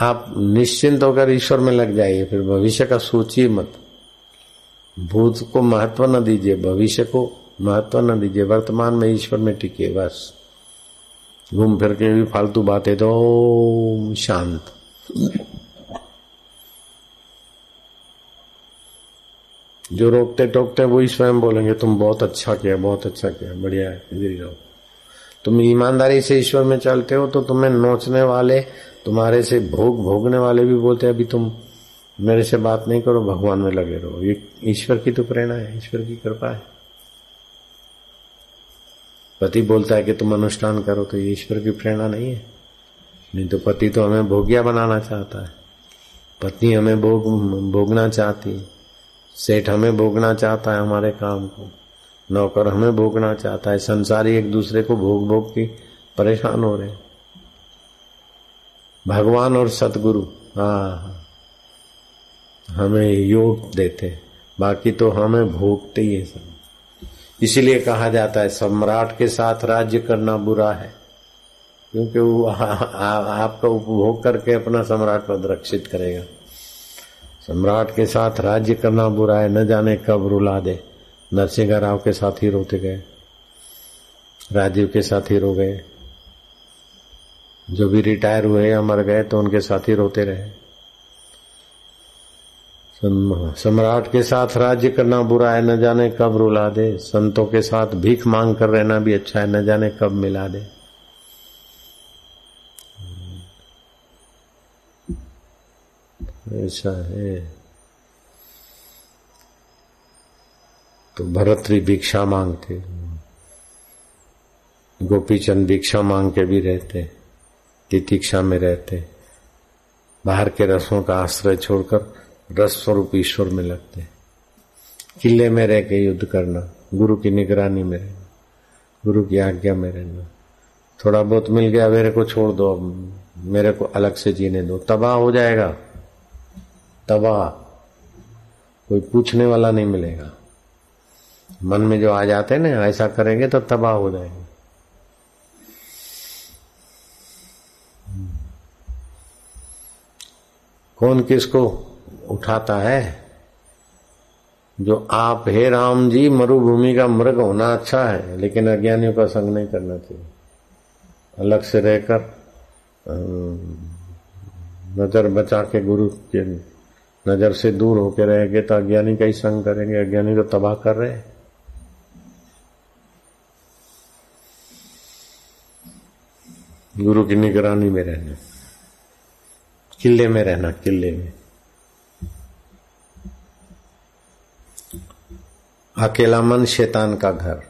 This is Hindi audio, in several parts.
आप निश्चिंत होकर ईश्वर में लग जाइए, फिर भविष्य का सोचिए मत। भूत को महत्व न दीजिए, भविष्य को महत्व न दीजिए, वर्तमान में ईश्वर में टिके बस। घूम फिर के भी फालतू बातें तो शांत। जो रोकते टोकते वो वही स्वयं बोलेंगे, तुम बहुत अच्छा किया, बहुत अच्छा किया, बढ़िया है तुम ईमानदारी से ईश्वर में चलते हो तो तुम्हें नोचने वाले तुम्हारे से भोग भोगने वाले भी बोलते हैं, अभी तुम मेरे से बात नहीं करो, भगवान में लगे रहो। ये ईश्वर की तो प्रेरणा है, ईश्वर की कृपा है। पति बोलता है कि तुम अनुष्ठान करो तो ये ईश्वर की प्रेरणा नहीं है। नहीं तो पति तो हमें भोगिया बनाना चाहता है। पत्नी हमें भोग, भोगना चाहती है। सेठ हमें भोगना चाहता है हमारे काम को। नौकर हमें भोगना चाहता है। संसारी एक दूसरे को भोग भोग के परेशान हो रहे भगवान और सतगुरु हाँ हमें योग देते बाकी तो हमें भोगते ही सब। इसीलिए कहा जाता है, सम्राट के साथ राज्य करना बुरा है। क्योंकि वो आपका उपभोग करके अपना सम्राट पद रक्षित करेगा। सम्राट के साथ राज्य करना बुरा है, न जाने कब रुला दे। नरसिंह राव के साथ ही रोते गए। राजीव के साथ ही रो गए। जो भी रिटायर हुए या मर गए तो उनके साथ ही रोते रहे। सम्राट के साथ राज्य करना बुरा है, न जाने कब रुला दे। संतों के साथ भीख मांग कर रहना भी अच्छा है, न जाने कब मिला दे। ऐसा है। तो भरतरी भिक्षा मांगते। गोपीचंद भिक्षा मांग के भी रहते। तितिक्षा में रहते। बाहर के रसों का आश्रय छोड़कर रस स्वरूप ईश्वर में लगते। किले में रह के युद्ध करना, गुरु की निगरानी में रहना, गुरु की आज्ञा में रहना। थोड़ा बहुत मिल गया, मेरे को छोड़ दो मेरे को अलग से जीने दो। तबाह हो जाएगा। तबाह। कोई पूछने वाला नहीं मिलेगा। मन में जो आ जाते हैं ना, ऐसा करेंगे तो तबाह हो जाएँगे। कौन किसको उठाता है? जो आप हे राम जी, मरुभूमि का मृग होना अच्छा है, लेकिन अज्ञानियों का संग नहीं करना चाहिए। अलग से रहकर नज़र बचा के गुरु के नज़र से दूर होकर रहेंगे तो अज्ञानी का ही संग करेंगे। अज्ञानी तो तबाह कर रहे हैं। गुरु की निगरानी में रहना। किले में रहना, किले में। अकेला मन शैतान का घर।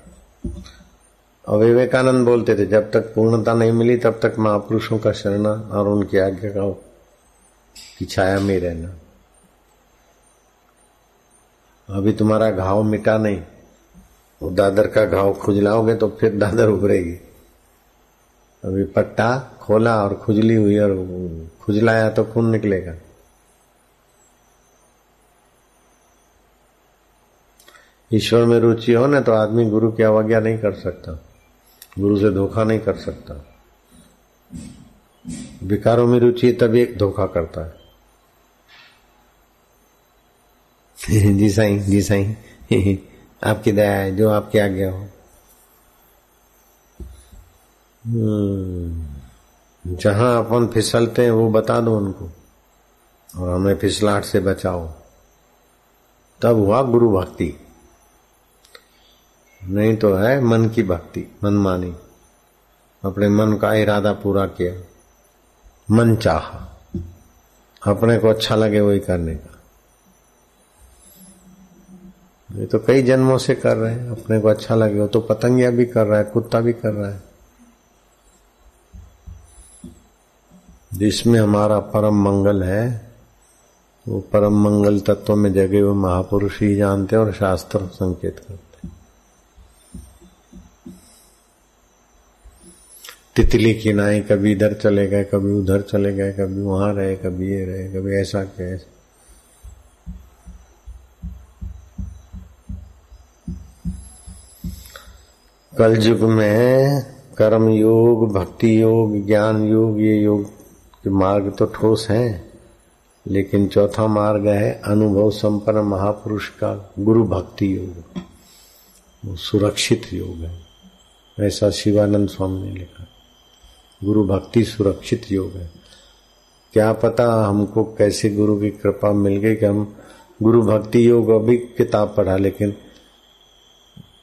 और विवेकानंद बोलते थे, जब तक पूर्णता नहीं मिली, तब तक महापुरुषों का शरणा और उनकी आज्ञा का की छाया में रहना। अभी तुम्हारा घाव मिटा नहीं। वो दादर का घाव खुजलाओगे तो फिर दादर उभरेगी। अभी पट्टा खोला और खुजली हुई और खुजलाया तो खून निकलेगा। ईश्वर में रुचि हो ना तो आदमी गुरु की अवज्ञा नहीं कर सकता। गुरु से धोखा नहीं कर सकता। विकारों में रुचि तभी एक धोखा करता है। जी साई जी साई। आपकी दया है जो आपकी आज्ञा हो। हम्म, जहाँ अपन फिसलते हैं, वो बता दो उनको। और हमें फिसलाट से बचाओ। तब हुआ गुरु भक्ति। नहीं तो है मन की भक्ति, मन मानी। अपने मन का इरादा पूरा किया। मन चाह। अपने को अच्छा लगे वही करने का। ये तो कई जन्मों से कर रहे हैं। अपने को अच्छा लगे, वो तो पतंगिया भी कर रहा है, कुत्ता भी कर रहा है। जिसमें हमारा परम मंगल है, वो परम मंगल तत्व में जगे हुए महापुरुष ही जानते और शास्त्र संकेत करते तितली की नाई कभी इधर चले गए, कभी उधर चले गए, कभी वहाँ रहे, कभी ये रहे, कभी ऐसा क्या कल युग में कर्म योग, भक्ति योग, ज्ञान योग, ये योग कि मार्ग तो ठोस है, लेकिन चौथा मार्ग है अनुभव संपन्न महापुरुष का गुरु भक्ति योग। वो सुरक्षित योग है, ऐसा शिवानंद स्वामी ने लिखा। गुरु भक्ति सुरक्षित योग है। क्या पता हमको कैसे गुरु की कृपा मिल गई कि हम गुरु भक्ति योग अभी किताब पढ़ा, लेकिन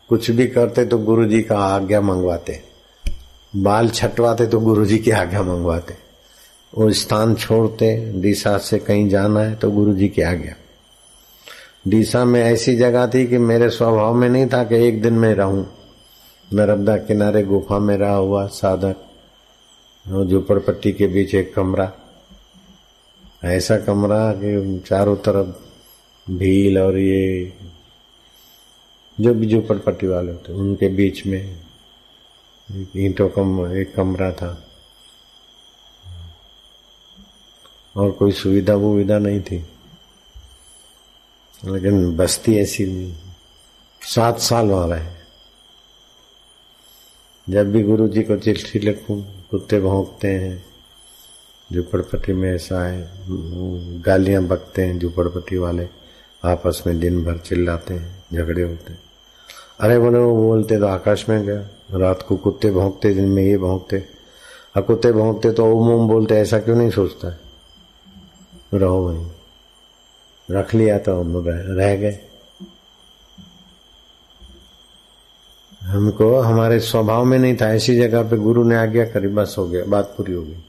कुछ भी करते तो गुरु जी का आज्ञा मंगवाते, बाल छटवाते तो गुरु जी की आज्ञा मंगवाते। वो स्थान छोड़ते, दिशा से कहीं जाना है तो गुरु जी की आज्ञा डीसा में ऐसी जगह थी कि मेरे स्वभाव में नहीं था कि एक दिन में रहूँ। नर्मदा किनारे गुफा में रहा हुआ साधक झोपड़पट्टी के बीच एक कमरा। ऐसा कमरा कि चारों तरफ़ भील और ये जो भी झोपड़पट्टी वाले होते, उनके बीच में ईंटों का एक कमरा था। और कोई सुविधा वुविधा नहीं थी। लेकिन बस्ती ऐसी नहीं सात साल वहाँ रहे। जब भी गुरु जी को चिट्ठी लिखूं, कुत्ते भोंकते हैं, झुपड़पट्टी में ऐसा है, गालियाँ बकते हैं, झुपड़पट्टी वाले आपस में दिन भर चिल्लाते हैं, झगड़े होते हैं। अरे बोले, वो बोलते तो आकाश में गया रात को कुत्ते भोंकते, दिन में ये भोंकते। और कुत्ते भोंकते तो ओम ओम बोलते, ऐसा क्यों नहीं सोचता? है रहो वहीं। रख लिया तो हम रह गए। हमको, हमारे स्वभाव में नहीं था, ऐसी जगह पे गुरु ने आज्ञा करी, बस हो गया, बात पूरी हो गई।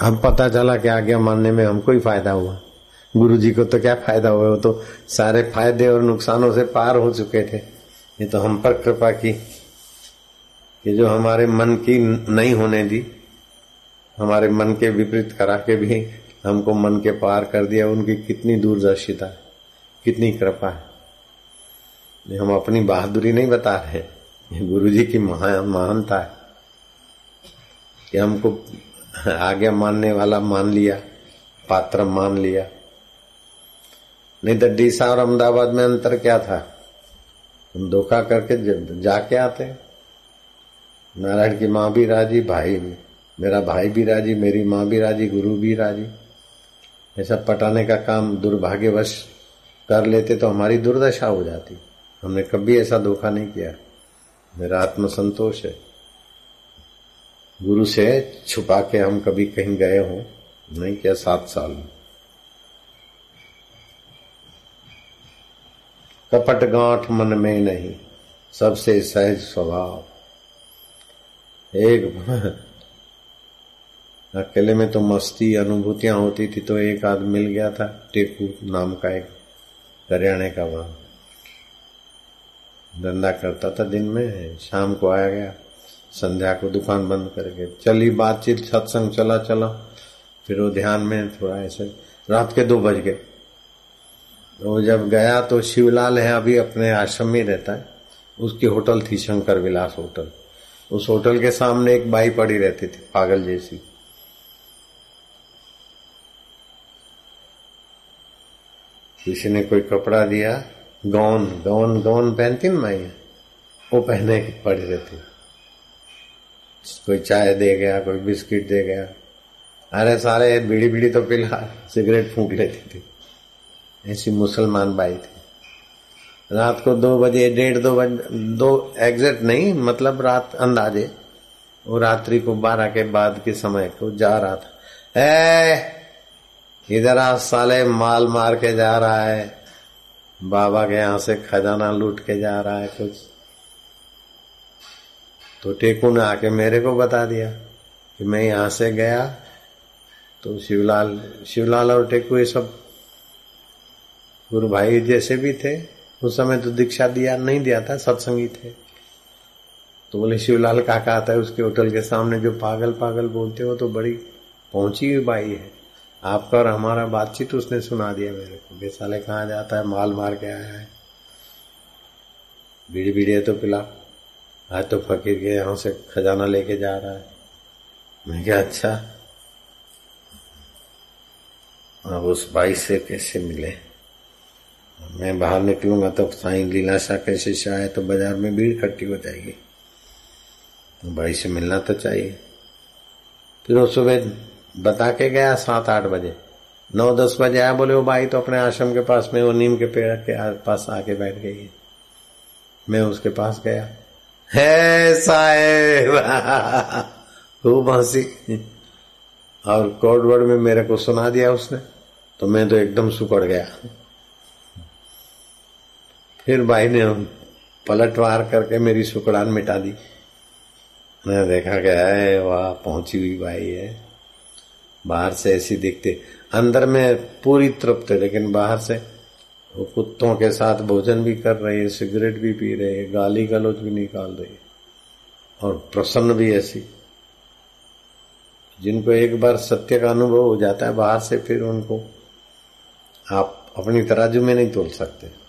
अब पता चला कि आज्ञा मानने में हमको ही फ़ायदा हुआ। गुरु जी को तो क्या फ़ायदा हुआ, वो तो सारे फ़ायदे और नुकसानों से पार हो चुके थे। ये तो हम पर कृपा की, कि जो हमारे मन की नहीं होने दी हमारे मन के विपरीत करा के भी हमको मन के पार कर दिया। उनकी कितनी दूरदर्शिता है कितनी कृपा है। हम अपनी बहादुरी नहीं बता रहे, ये गुरु जी की महानता है। कि हमको आगे मानने वाला मान लिया, पात्र मान लिया। नहीं तो डीसा और अहमदाबाद में अंतर क्या था? हम धोखा करके जाके आते। नारायण की माँ भी राज़ी, भाई भी। मेरा भाई भी राज़ी, मेरी माँ भी राज़ी, गुरु भी राज़ी। ऐसा पटाने का काम दुर्भाग्यवश कर लेते तो हमारी दुर्दशा हो जाती। हमने कभी ऐसा धोखा नहीं किया। मेरा आत्मसंतोष है। गुरु से छुपा के हम कभी कहीं गए हो, नहीं किया सात साल। में कपट गांठ मन में नहीं, सबसे सहज स्वभाव। एक अकेले में तो मस्ती अनुभूतियाँ होती थी तो एक आदमी मिल गया था, टेकू नाम का एक, हरियाणे का वहाँ। धंधा करता था दिन में, शाम को आया गया, संध्या को दुकान बंद करके, चली बातचीत, सत्संग चला चला, फिर वो ध्यान में थोड़ा ऐसे, रात के दो बज गए। तो जब गया तो शिवलाल है, अभी अपने आश्रम में रहता है, उसकी होटल थी, शंकर विलास होटल। उस होटल के सामने एक बाई पड़ी रहती थी, पागल जैसी। किसी ने कोई कपड़ा दिया, गौन गौन गौन पहनती ना माई वो पहने के पड़ी रहती। कोई चाय दे गया, कोई बिस्किट दे गया। अरे सारे बीड़ी बीड़ी तो पिला, सिगरेट फूक लेती थी। ऐसी मुसलमान बाई थी। रात को दो बजे, डेढ़ दो बजे, दो एग्जैक्ट नहीं मतलब रात अंदाजे, वो रात्रि को बारह के बाद के समय को जा रहा था। ए इधर आ साले माल मार के जा रहा है। बाबा के यहाँ से खजाना लूट के जा रहा है कुछ। तो टेकू ने आके मेरे को बता दिया कि मैं यहाँ से गया। तो शिवलाल शिवलाल और टेकू ये सब गुरु भाई जैसे भी थे, उस समय तो दीक्षा दिया, नहीं दिया था, सत्संगी थे। तो बोले, शिवलाल काका आता है उसके होटल के सामने, जो पागल पागल बोलते हो तो बड़ी पहुँची हुई बाई है। आपका और हमारा बातचीत उसने सुना दिया मेरे को। बेसाले कहा जाता है? माल मार के आया है। बीड़ी बीड़ी तो पिला। आज तो फकीर के यहाँ से खजाना लेके जा रहा है। मैं क्या अच्छा? अब उस भाई से कैसे मिले? मैं बाहर निकलूँगा तो साई लीलाशा कैसे शायद तो बाज़ार में भीड़ इकट्ठी हो जाएगी। तो भाई से मिलना तो चाहिए। फिर वो सुबह बता के गया सात आठ बजे। नौ दस बजे आया, बोले वो भाई तो अपने आश्रम के पास में, वो नीम के पेड़ के पास आके बैठ गई है। मैं उसके पास गया। है साहेब! खूब हँसी। और कोडवर्ड में मेरे को सुना दिया उसने तो मैं तो एकदम सुकड़ गया। फिर भाई ने पलटवार करके मेरी सुकड़ान मिटा दी। मैं देखा गया है वाह, पहुँची हुई भाई है। बाहर से ऐसी दिखते। अंदर में पूरी तृप्त है, लेकिन बाहर से वो कुत्तों के साथ भोजन भी कर रही है, सिगरेट भी पी रहे है, गाली गलोच भी निकाल रही है, और प्रसन्न भी ऐसी। जिनको एक बार सत्य का अनुभव हो जाता है, बाहर से फिर उनको आप अपनी तराजू में नहीं तोल सकते।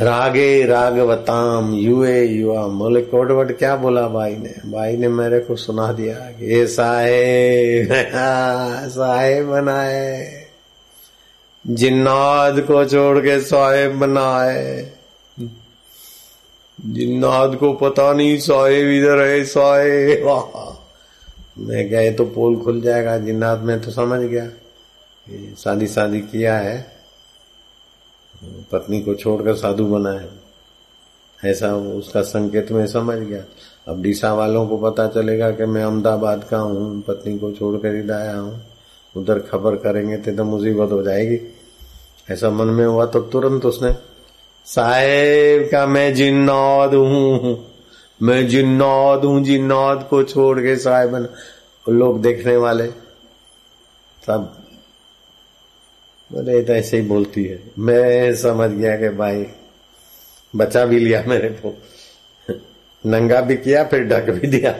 रागे रागवताम, युए युवा मोले कोटवट क्या बोला भाई ने भाई ने मेरे को सुना दिया ये साहेब साहेब बनाए। जिन्नाद को छोड़ के साहेब बनाए। जिन्नाद को पता नहीं साहेब इधर है, साहेब। मैं गए तो पोल खुल जाएगा, जिन्नाद में तो समझ गया शादी शादी किया है। पत्नी को छोड़कर साधु बना है। ऐसा उसका संकेत में समझ गया। अब डीसा वालों को पता चलेगा कि मैं अहमदाबाद का हूँ पत्नी को छोड़कर इधर आया हूँ। उधर खबर करेंगे तो, तो मुसीबत हो जाएगी। ऐसा मन में हुआ तो तुरंत उसने साहेब का मैं जिन्नौद हूँ मैं जिन्नौद हूँ जिन्नौद को छोड़ के साहेब लोग देखने वाले। सब बोले तो ऐसे ही बोलती है। मैं समझ गया कि भाई, बचा भी लिया मेरे को। नंगा भी किया, फिर ढक भी दिया।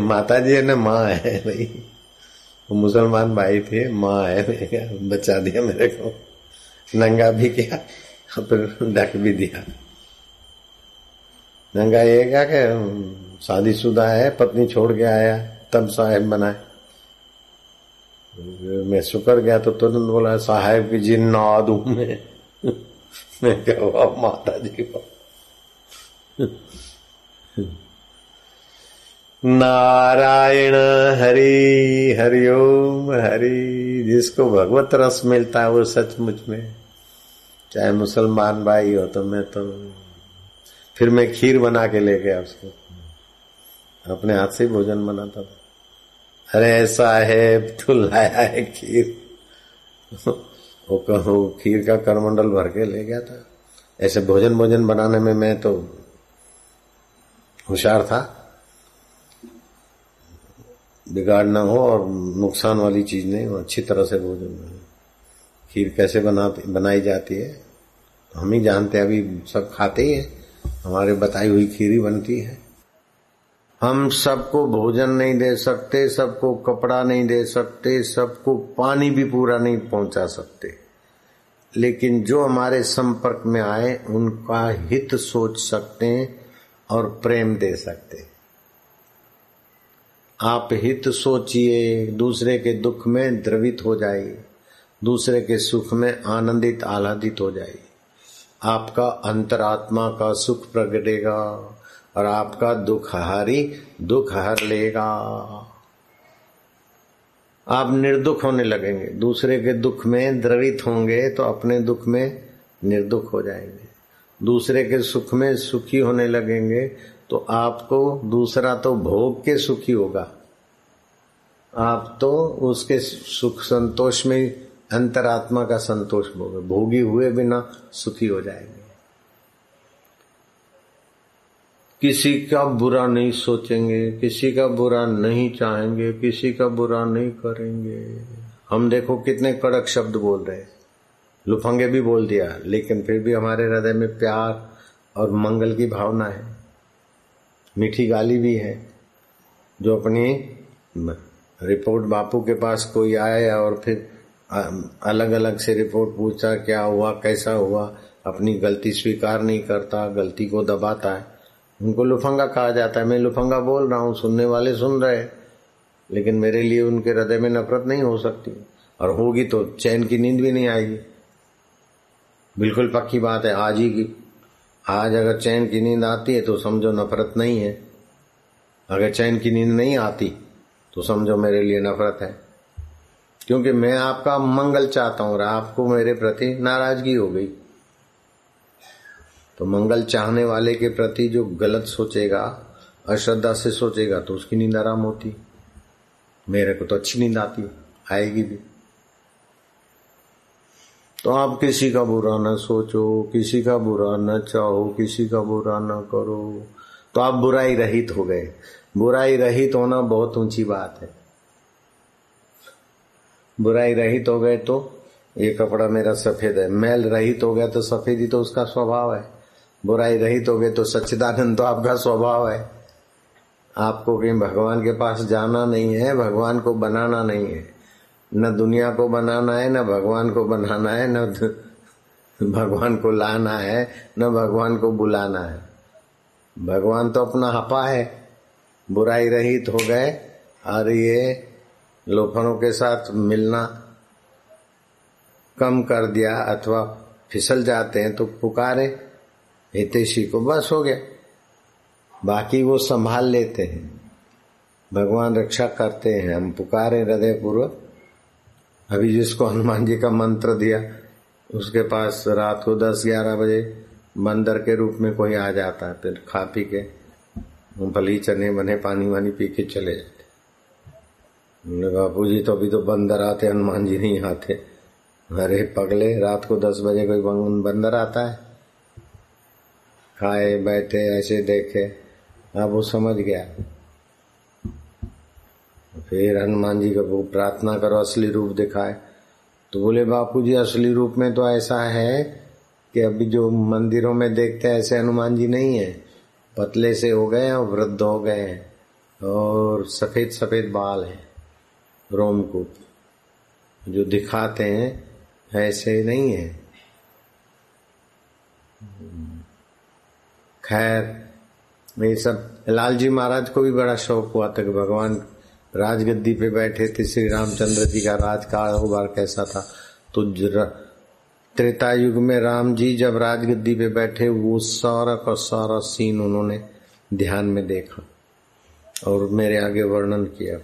माता जी ना माँ है भाई। मुसलमान भाई थे, माँ है बचा दिया मेरे को। नंगा भी किया, फिर ढक भी दिया। नंगा ये क्या कि शादीशुदा है, पत्नी छोड़ के आया, तब साहेब बनाए। मैं शुक्र गया तो तुरंत बोला, साहेब की जिन्नाद हूँ मैं। मैं क्या हुआ माता जी को नारायण हरि हरिओम हरि। जिसको भगवत रस मिलता है वो सचमुच में। चाहे मुसलमान भाई हो तो मैं तो फिर मैं खीर बना के ले गया उसको। अपने हाथ से भोजन बनाता था। अरे साहेब तू लाया है खीर। वो कहो, खीर का करमंडल भर के ले गया था। ऐसे भोजन भोजन बनाने में मैं तो होशियार था। बिगाड़ ना हो और नुकसान वाली चीज़ नहीं हो, अच्छी तरह से भोजन खीर कैसे बनाती बनाई जाती है? हम ही जानते हैं, अभी सब खाते ही है। हमारे बताई हुई खीर ही बनती है। हम सबको भोजन नहीं दे सकते, सबको कपड़ा नहीं दे सकते, सबको पानी भी पूरा नहीं पहुँचा सकते। लेकिन जो हमारे संपर्क में आए, उनका हित सोच सकते हैं और प्रेम दे सकते। आप हित सोचिए, दूसरे के दुख में द्रवित हो जाइए, दूसरे के सुख में आनंदित, आह्लादित हो जाइए। आपका अंतरात्मा का सुख प्रगटेगा और आपका दुख हारी दुख हर लेगा। आप निर्दुख होने लगेंगे। दूसरे के दुख में द्रवित होंगे तो अपने दुख में निर्दुख हो जाएँगे। दूसरे के सुख में सुखी होने लगेंगे तो आपको दूसरा तो भोग के सुखी होगा। आप तो उसके सुख संतोष में अंतरात्मा का संतोष भोगे भोगी हुए बिना सुखी हो जाएँगे। किसी का बुरा नहीं सोचेंगे, किसी का बुरा नहीं चाहेंगे, किसी का बुरा नहीं करेंगे। हम देखो कितने कड़क शब्द बोल रहे लुफंगे भी बोल दिया, लेकिन फिर भी हमारे हृदय में प्यार और मंगल की भावना है। मीठी गाली भी है। जो अपनी रिपोर्ट बापू के पास कोई आए और फिर अलग अलग से रिपोर्ट पूछा, क्या हुआ, कैसा हुआ, अपनी गलती स्वीकार नहीं करता, गलती को दबाता है। उनको लुफंगा कहा जाता है। मैं लुफंगा बोल रहा हूँ, सुनने वाले सुन रहे लेकिन मेरे लिए उनके हृदय में नफरत नहीं हो सकती। और होगी तो चैन की नींद भी नहीं आएगी। बिल्कुल पक्की बात है, आज ही की आज अगर चैन की नींद आती है तो समझो नफरत नहीं है। अगर चैन की नींद नहीं आती तो समझो मेरे लिए नफरत है। क्योंकि मैं आपका मंगल चाहता हूँ और आपको मेरे प्रति नाराज़गी हो गई। तो मंगल चाहने वाले के प्रति जो गलत सोचेगा, अश्रद्धा से सोचेगा तो उसकी नींद आराम होती। मेरे को तो अच्छी नींद आती, आएगी भी। तो आप किसी का बुरा ना सोचो, किसी का बुरा ना चाहो, किसी का बुरा ना करो। तो आप बुराई रहित हो गए। बुराई रहित होना बहुत ऊँची बात है। बुराई रहित हो गए तो ये कपड़ा मेरा सफ़ेद है। मैल रहित हो गया तो सफ़ेद तो उसका स्वभाव है। बुराई रहित हो गए तो सच्चिदानंद तो आपका स्वभाव है। आपको कहीं भगवान के पास जाना नहीं है, भगवान को बनाना नहीं है। न दुनिया को बनाना है, न भगवान को बनाना है, न भगवान को लाना है, न भगवान को बुलाना है। भगवान तो अपना हपा है। बुराई रहित हो गए, और ये लोफरों के साथ मिलना कम कर दिया अथवा फिसल जाते हैं तो पुकारे। हितेशी को बस हो गया। बाकी वो संभाल लेते हैं। भगवान रक्षा करते हैं। हम पुकारे हृदय पूर्वक अभी जिसको हनुमान जी का मंत्र दिया, उसके पास रात को दस ग्यारह बजे बंदर के रूप में कोई आ जाता है, फिर खा पी के मूंगफली चने बने, पानी वानी पी के चले जाते बापू जी तो अभी तो बंदर आते, हनुमान जी नहीं आते। अरे, पगले, रात को दस बजे कोई बंदर आता है। खाए, बैठे, ऐसे देखे, अब वो समझ गया। फिर हनुमान जी का प्रार्थना करो, असली रूप दिखाए। तो बोले, बापू जी, असली रूप में तो ऐसा है कि अभी जो मंदिरों में देखते हैं, ऐसे हनुमान जी नहीं है। पतले से हो गए और वृद्ध हो गए हैं और सफ़ेद सफ़ेद बाल हैं रोमकूप जो दिखाते हैं, ऐसे नहीं है। खैर ये सब, लालजी महाराज को भी बड़ा शौक हुआ था कि भगवान राजगद्दी पे बैठे थे, श्री रामचंद्र जी का राजकाल बार कैसा था। तो त्रेता युग में राम जी जब राजगद्दी पे बैठे, वो सारा का सारा सीन उन्होंने ध्यान में देखा और मेरे आगे वर्णन किया।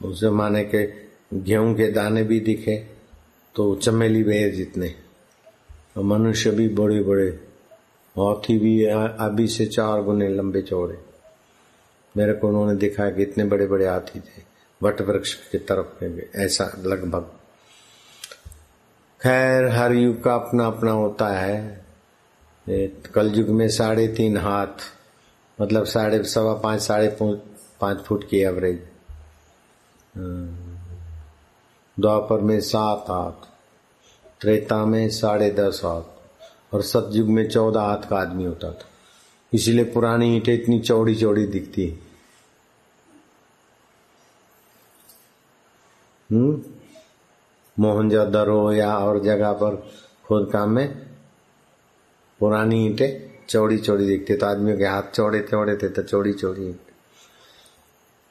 उस जमाने के गेहूँ के दाने भी दिखे तो चमेली बेर जितने और मनुष्य भी बड़े बड़े हाथी भी अभी से चार गुने लंबे चौड़े। मेरे को उन्होंने दिखाया कि इतने बड़े बड़े हाथी थे वट वृक्ष की तरफ़ में भी, ऐसा लगभग। खैर, हर युग का अपना अपना होता है। कल युग में साढ़े तीन हाथ मतलब साढ़े सवा पाँच, साढ़े पाँच फुट की एवरेज द्वापर में सात हाथ, त्रेता में साढ़े दस हाथ। और सतयुग में चौदह हाथ का आदमी होता था। इसीलिए पुरानी ईटें इतनी चौड़ी चौड़ी दिखती है। हम्म? मोहनजोदड़ो या और जगह पर खोद काम में पुरानी ईटें चौड़ी चौड़ी दिखती तो आदमियों के हाथ चौड़े चौड़े थे तो चौड़ी चौड़ी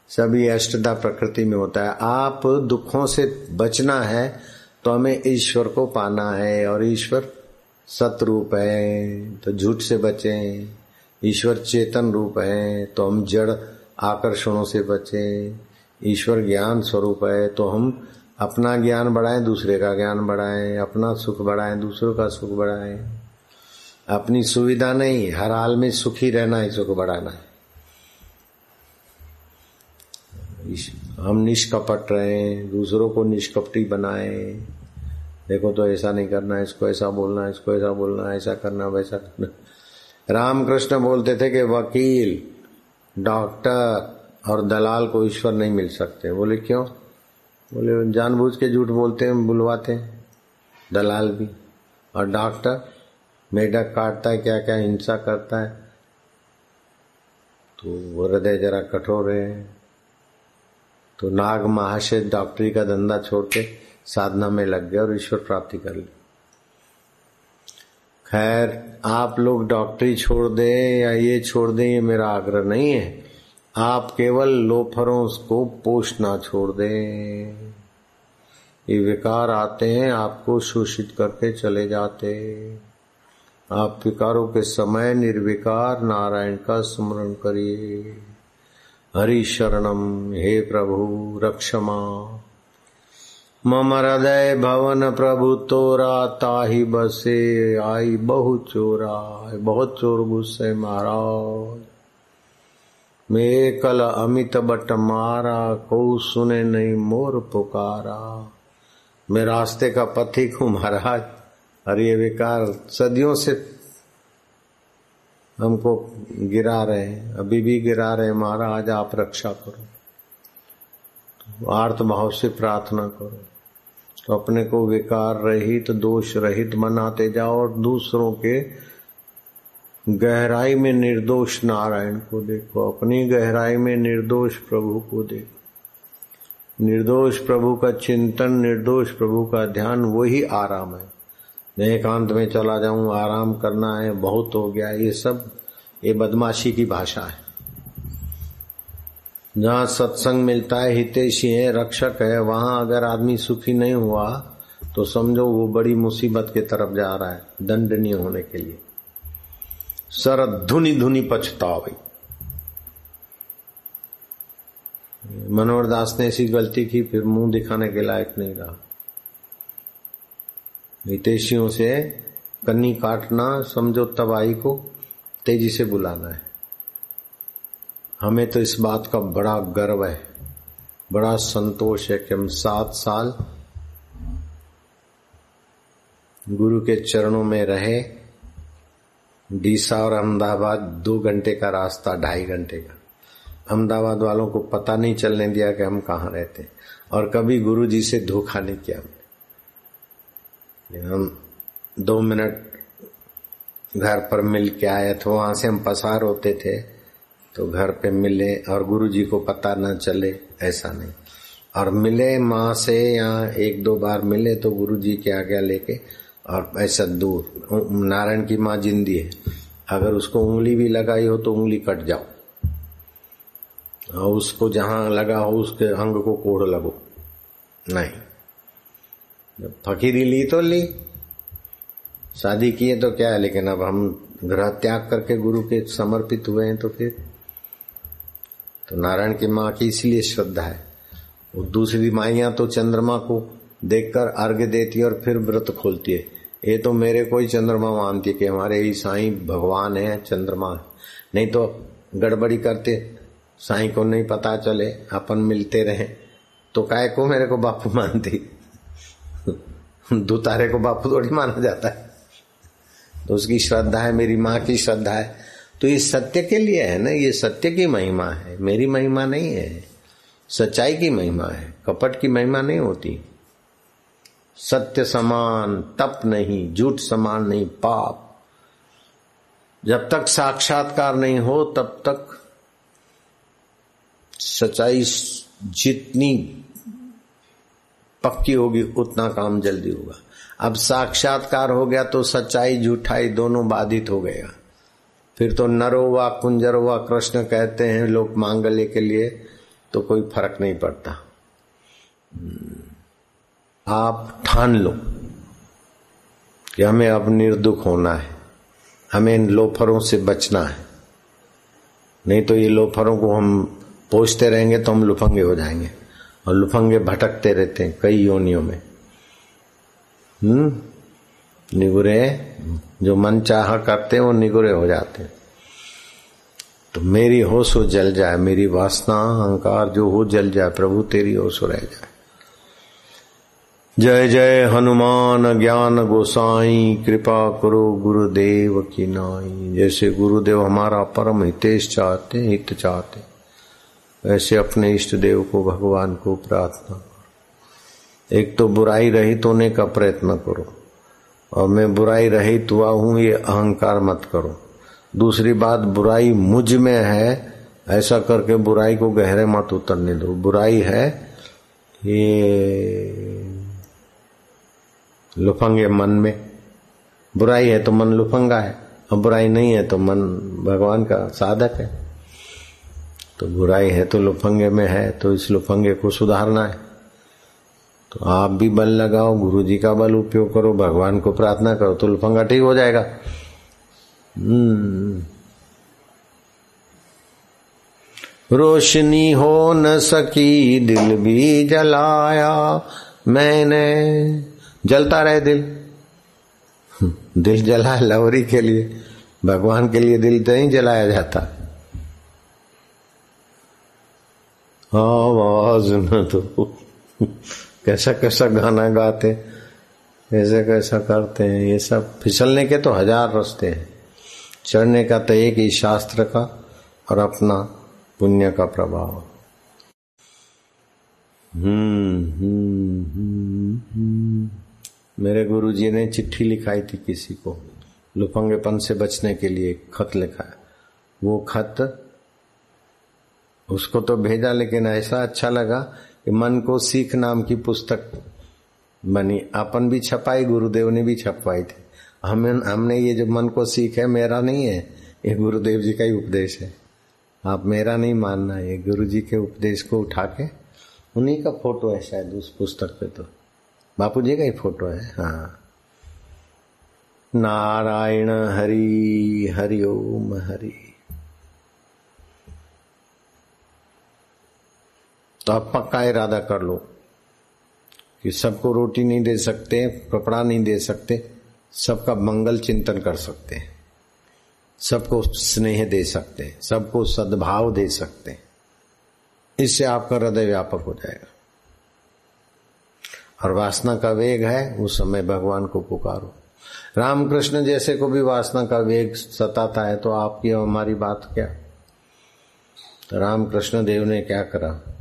सभी अष्टदा प्रकृति में होता है। आप दुखों से बचना है तो हमें ईश्वर को पाना है और ईश्वर सतरूप है तो झूठ से बचे। ईश्वर चेतन रूप है तो हम जड़ आकर्षणों से बचे। ईश्वर ज्ञान स्वरूप है तो हम अपना ज्ञान बढ़ाएँ, दूसरे का ज्ञान बढ़ाएँ। अपना सुख बढ़ाएँ, दूसरों का सुख बढ़ाएँ। अपनी सुविधा नहीं, हर हाल में सुखी रहना ही सुख बढ़ाना है। हम निष्कपट रहे, दूसरों को निष्कपटी बनाए। देखो तो ऐसा नहीं करना, इसको ऐसा बोलना, इसको ऐसा बोलना, ऐसा करना, वैसा करना। रामकृष्ण बोलते थे कि वकील, डॉक्टर और दलाल को ईश्वर नहीं मिल सकते। बोले, क्यों? बोले, जानबूझ के झूठ बोलते हैं, बुलवाते हैं, दलाल भी और डॉक्टर। मेढक काटता है क्या क्या हिंसा करता है? तो हृदय जरा कठोर है। तो नाग महाशय डॉक्टरी का धंधा छोड़ के साधना में लग गए और ईश्वर प्राप्ति कर ली। खैर, आप लोग डॉक्टरी छोड़ दे या ये छोड़ दे, ये मेरा आग्रह नहीं है। आप केवल लोफरों को पोषना छोड़ दे। ये विकार आते हैं, आपको शोषित करके चले जाते आप विकारों के समय निर्विकार नारायण का स्मरण करिए। हरि शरणम, हे प्रभु रक्षमा मम हृदय भवन प्रभु तोरा ताही बसे, आई बहु चोरा बहुत चोर गुस्से महाराज। मैं कल अमित बट मारा, को सुने नहीं मोर पुकारा। मैं रास्ते का पथिक हूँ महाराज, और ये विकार सदियों से हमको गिरा रहे हैं, अभी भी गिरा रहे महाराज, आप रक्षा करो। तो आर्थ भाव से प्रार्थना करो। तो अपने को विकार रहित, दोष रहित मनाते जाओ और दूसरों के गहराई में निर्दोष नारायण को देखो। अपनी गहराई में निर्दोष प्रभु को देखो। निर्दोष प्रभु का चिंतन, निर्दोष प्रभु का ध्यान, वही आराम है। मैं एकांत में चला जाऊँ, आराम करना है, बहुत हो गया, ये सब, ये बदमाशी की भाषा है। जहाँ सत्संग मिलता है, हितेशी है, रक्षक है, वहाँ अगर आदमी सुखी नहीं हुआ तो समझो वो बड़ी मुसीबत की तरफ़ जा रहा है, दंडनीय होने के लिए। सर धुनी धुनी पछतावे मनोहर दास ने ऐसी गलती की, फिर मुँह दिखाने के लायक नहीं रहा। हितेशियों से कन्नी काटना, समझो तबाही को तेज़ी से बुलाना है। हमें तो इस बात का बड़ा गर्व है, बड़ा संतोष है कि हम सात साल गुरु के चरणों में रहे। डीसा और अहमदाबाद दो घंटे का रास्ता, ढाई घंटे का। अहमदाबाद वालों को पता नहीं चलने दिया कि हम कहाँ रहते और कभी गुरु जी से धोखा नहीं किया हमने। हम दो मिनट घर पर मिल के आए तो वहाँ से हम पसार होते थे। तो घर पे मिले और गुरु जी को पता न चले, ऐसा नहीं। और मिले माँ से या एक दो बार मिले तो गुरु जी के आगे लेके, और ऐसा दूर नारायण की माँ जिंदी है। अगर उसको उंगली भी लगाई हो तो उंगली कट जाओ। और उसको जहाँ लगा हो उसके अंग को कोड़ लगो। नहीं। फकीरी ली तो ली। शादी किए तो क्या है, लेकिन अब हम ग्रह त्याग करके गुरु के समर्पित हुए हैं तो फिर तो नारायण की माँ की इसलिए श्रद्धा है। वो दूसरी माइया तो चंद्रमा को देखकर अर्घ्य देती है और फिर व्रत खोलती है। ये तो मेरे को ही चंद्रमा मानती है कि हमारे ही साईं भगवान है, चंद्रमा है। नहीं तो गड़बड़ी करते, साईं को नहीं पता चले, अपन मिलते रहे। तो काय को मेरे को बापू मानती? दुतारे को बापू थोड़ी माना जाता है। तो उसकी श्रद्धा है, मेरी माँ की श्रद्धा है। तो ये सत्य के लिए है ना, ये सत्य की महिमा है, मेरी महिमा नहीं है, सच्चाई की महिमा है, कपट की महिमा नहीं होती। सत्य समान, तप नहीं, झूठ समान नहीं, पाप। जब तक साक्षात्कार नहीं हो, तब तक सच्चाई जितनी पक्की होगी, उतना काम जल्दी होगा। अब साक्षात्कार हो गया तो सच्चाई झूठाई दोनों बाधित हो गएगा फिर तो नरो व कुंजर व कृष्ण कहते हैं लोग मांगल्य के लिए तो कोई फ़र्क नहीं पड़ता। आप ठान लो कि हमें अब निर्दुख होना है। हमें इन लोफरों से बचना है। नहीं तो ये लोफरों को हम पोछते रहेंगे तो हम लुफंगे हो जाएँगे। और लुफंगे भटकते रहते हैं कई योनियों में। हम्म। निगुरे, जो मन चाह करते वो निगुरे हो जाते हैं। तो मेरी होश जल जाए, मेरी वासना, अहंकार जो हो जल जाए, प्रभु तेरी होश रह जाए। जय जय हनुमान ज्ञान गोसाई, कृपा करो गुरुदेव की नाई। जैसे गुरुदेव हमारा परम हितेश चाहते, हित चाहते ऐसे अपने इष्ट देव को, भगवान को प्रार्थना एक तो बुराई रहित होने का प्रयत्न करो। और मैं बुराई रहित हुआ हूँ, ये अहंकार मत करो। दूसरी बात, बुराई मुझमें है, ऐसा करके बुराई को गहरे मत उतरने दो। बुराई है, ये लुफंगे मन में। बुराई है तो मन लुफंगा है, और बुराई नहीं है तो मन भगवान का साधक है। तो बुराई है तो लुफंगे में है तो इस लुफंगे को सुधारना है। तो आप भी बल लगाओ गुरु जी का बल उपयोग करो, भगवान को प्रार्थना करो तो लुफंगा ठीक हो जाएगा। हम्म। रोशनी हो न सकी, दिल भी जलाया मैंने। जलता रहे दिल। दिल जला लवरी के लिए, भगवान के लिए दिल नहीं जलाया जाता। आवाज़ न तो कैसा कैसा गाना गाते कैसे कैसा करते हैं, ये सब फिसलने के तो हज़ार रास्ते हैं। चढ़ने का तो एक ही शास्त्र का और अपना पुण्य का प्रभाव। हम्म हम्म हम्म हम्म। मेरे गुरुजी ने चिट्ठी लिखाई थी किसी को, लुफंगेपन से बचने के लिए खत लिखा है। वो खत उसको तो भेजा, लेकिन ऐसा अच्छा लगा कि मन को सीख नाम की पुस्तक बनी। अपन भी छपाई, गुरुदेव ने भी छपवाई थी। हमें हमने ये जो मन को सीख है, मेरा नहीं है, ये गुरुदेव जी का ही उपदेश है। आप मेरा नहीं मानना, ये गुरु जी के उपदेश को उठा के, उन्हीं का फ़ोटो है शायद उस पुस्तक पे तो। बापू जी का ही फ़ोटो है हाँ। नारायण हरि हरि ओम हरि। तो आप पक्का इरादा कर लो कि सबको रोटी नहीं दे सकते, कपड़ा नहीं दे सकते, सबका मंगल चिंतन कर सकते हैं, सबको स्नेह दे सकते हैं, सबको सद्भाव दे सकते हैं। इससे आपका हृदय व्यापक हो जाएगा। और वासना का वेग है, उस समय भगवान को पुकारो। रामकृष्ण जैसे को भी वासना का वेग सताता है तो आपकी हमारी बात क्या? तो रामकृष्ण देव ने क्या करा?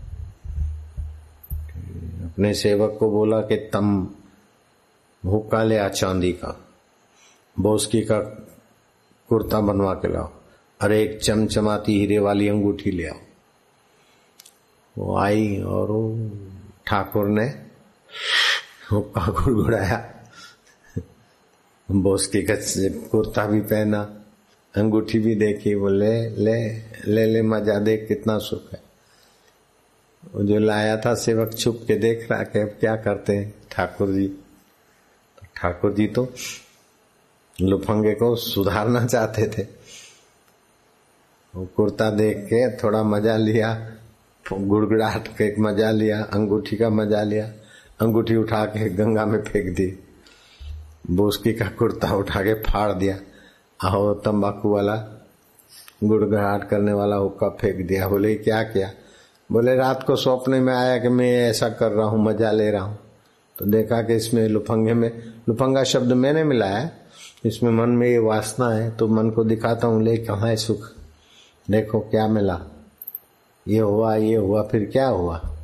अपने सेवक को बोला कि तम हुक्का ले आ चांदी का। बोस्की का कुर्ता बनवा के लाओ। अरे एक चमचमाती हीरे वाली अंगूठी ले आओ। वो आई और ठाकुर ने हुक्का गुड़गुड़ाया। बोस्की का कुर्ता भी पहना, अंगूठी भी देखी, बोले ले ले ले, मज़ा देख कितना सुख है। वो जो लाया था सेवक छुप के देख रहा कि अब क्या करते हैं ठाकुर जी। तो ठाकुर जी तो लुफंगे को सुधारना चाहते थे। वो कुर्ता देख के थोड़ा मज़ा लिया, गुड़गुड़ाहट के मज़ा लिया, अंगूठी का मज़ा लिया, अंगूठी उठा के गंगा में फेंक दी, बोस्की का कुर्ता उठा के फाड़ दिया, आहो तंबाकू वाला, गुड़गड़ाहट करने वाला हुक्का फेंक दिया, बोले, क्या किया? बोले, रात को सपने में आया कि मैं ऐसा कर रहा हूँ, मज़ा ले रहा हूँ। तो देखा कि इसमें लुफंगे में, लुफंगा शब्द मैंने मिलाया इसमें मन में ये वासना है तो मन को दिखाता हूँ, ले कहा है सुख? देखो, क्या मिला? ये हुआ ये हुआ, फिर क्या हुआ?